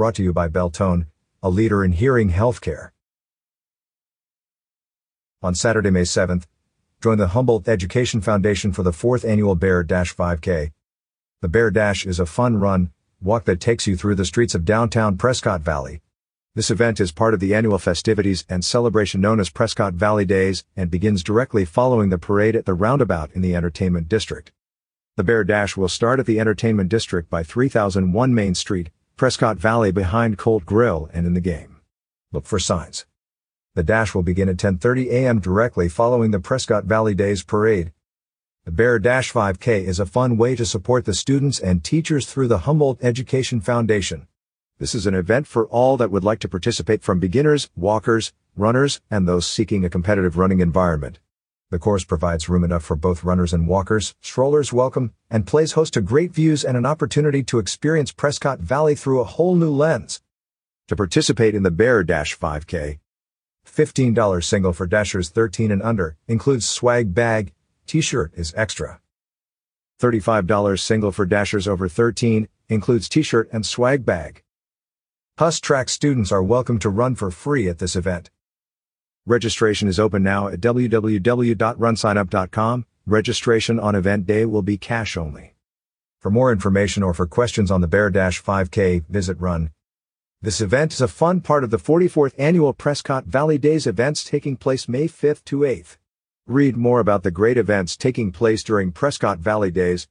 Brought to you by Beltone, a leader in hearing healthcare. On Saturday, May 7th, join the Humboldt Education Foundation for the fourth annual Bear Dash 5K. The Bear Dash is a fun run, walk that takes you through the streets of downtown Prescott Valley. This event is part of the annual festivities and celebration known as Prescott Valley Days and begins directly following the parade at the roundabout in the Entertainment District. The Bear Dash will start at the Entertainment District by 3001 Main Street, Prescott Valley behind Colt Grill and in the game. Look for signs. The dash will begin at 10:30 a.m. directly following the Prescott Valley Days parade. The Bear Dash 5K is a fun way to support the students and teachers through the Humboldt Education Foundation. This is an event for all that would like to participate from beginners, walkers, runners, and those seeking a competitive running environment. The course provides room enough for both runners and walkers, strollers welcome, and plays host to great views and an opportunity to experience Prescott Valley through a whole new lens. To participate in the Bear Dash 5K, $15 single for dashers 13 and under includes swag bag, t-shirt is extra. $35 single for dashers over 13 includes t-shirt and swag bag. HUS track students are welcome to run for free at this event. Registration is open now at www.runsignup.com. Registration on event day will be cash only. For more information or for questions on the Bear Dash 5K, visit Run. This event is a fun part of the 44th annual Prescott Valley Days events taking place May 5th to 8th. Read more about the great events taking place during Prescott Valley Days.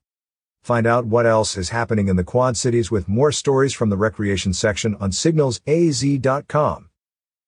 Find out what else is happening in the Quad Cities with more stories from the recreation section on signalsaz.com.